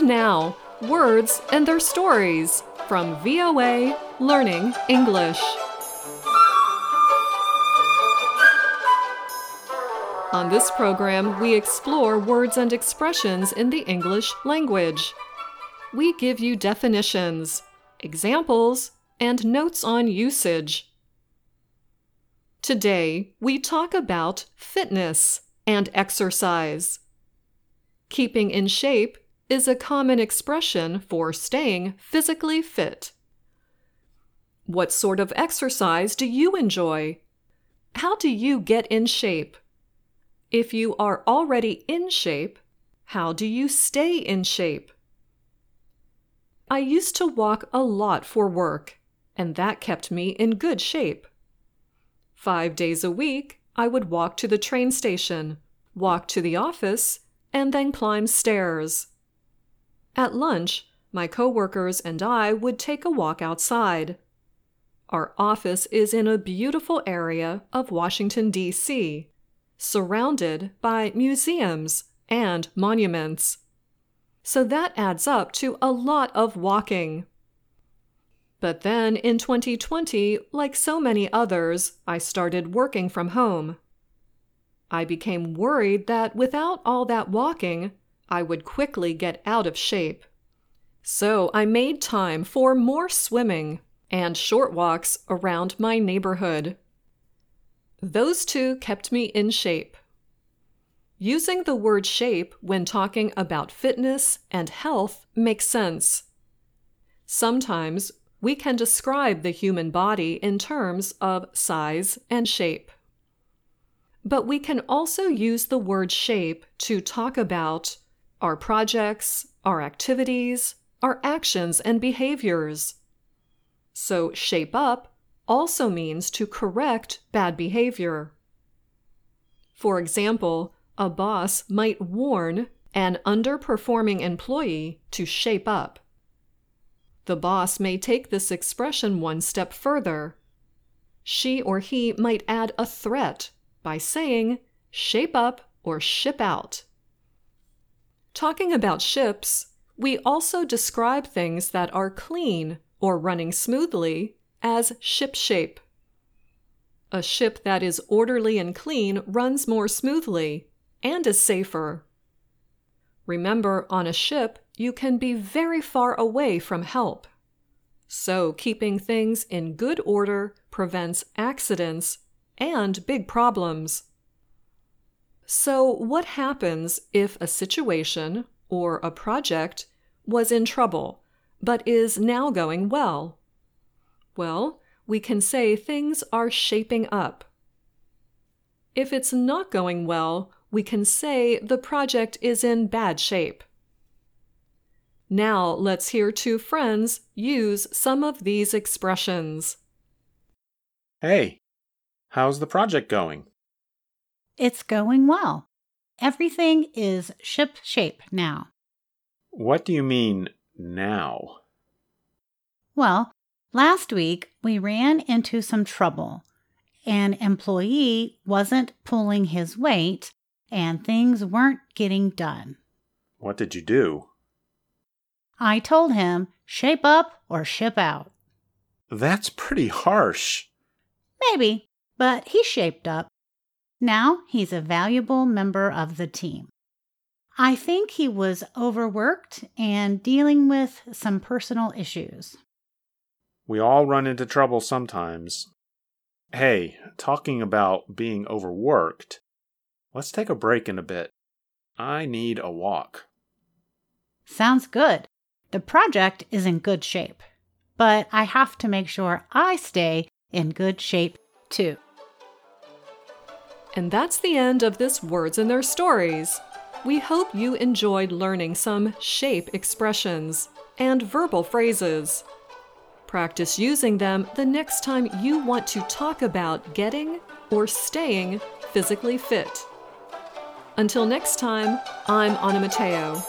And now, words and their stories from VOA Learning English. On this program, we explore words and expressions in the English language. We give you definitions, examples, and notes on usage. Today, we talk about fitness and exercise. Keeping in shape is a common expression for staying physically fit. What sort of exercise do you enjoy? How do you get in shape? If you are already in shape, how do you stay in shape? I used to walk a lot for work, and that kept me in good shape. Five days a week, I would walk to the train station, walk to the office, and then climb stairs. At lunch, my coworkers and I would take a walk outside. Our office is in a beautiful area of Washington, D.C surrounded by museums and monuments. So that adds up to a lot of walking. But then in 2020, like so many others, I started working from home. I became worried that without all that walking, I would quickly get out of shape. So I made time for more swimming and short walks around my neighborhood. Those two kept me in shape. Using the word shape when talking about fitness and health makes sense. Sometimes we can describe the human body in terms of size and shape. But we can also use the word shape to talk about our projects, our activities, our actions and behaviors. So, shape up also means to correct bad behavior. For example, a boss might warn an underperforming employee to shape up. The boss may take this expression one step further. She or he might add a threat by saying, shape up or ship out. Talking about ships, we also describe things that are clean or running smoothly as shipshape. A ship that is orderly and clean runs more smoothly and is safer. Remember, on a ship, you can be very far away from help. So, keeping things in good order prevents accidents and big problems. So, what happens if a situation or a project was in trouble but is now going well? Well, we can say things are shaping up. If it's not going well, we can say the project is in bad shape. Now let's hear two friends use some of these expressions. Hey, how's the project going? It's going well. Everything is ship shape now. What do you mean now? Well, Last week, we ran into some trouble. An employee wasn't pulling his weight, and things weren't getting done. What did you do? I told him, shape up or ship out. That's pretty harsh. Maybe, but he shaped up. Now he's a valuable member of the team. I think he was overworked and dealing with some personal issues. We all run into trouble sometimes. Hey, talking about being overworked, let's take a break in a bit. I need a walk. Sounds good. The project is in good shape, but I have to make sure I stay in good shape too. And that's the end of this Words and Their Stories. We hope you enjoyed learning some shape expressions and verbal phrases. Practice using them the next time you want to talk about getting or staying physically fit. Until next time, I'm Anna Matteo.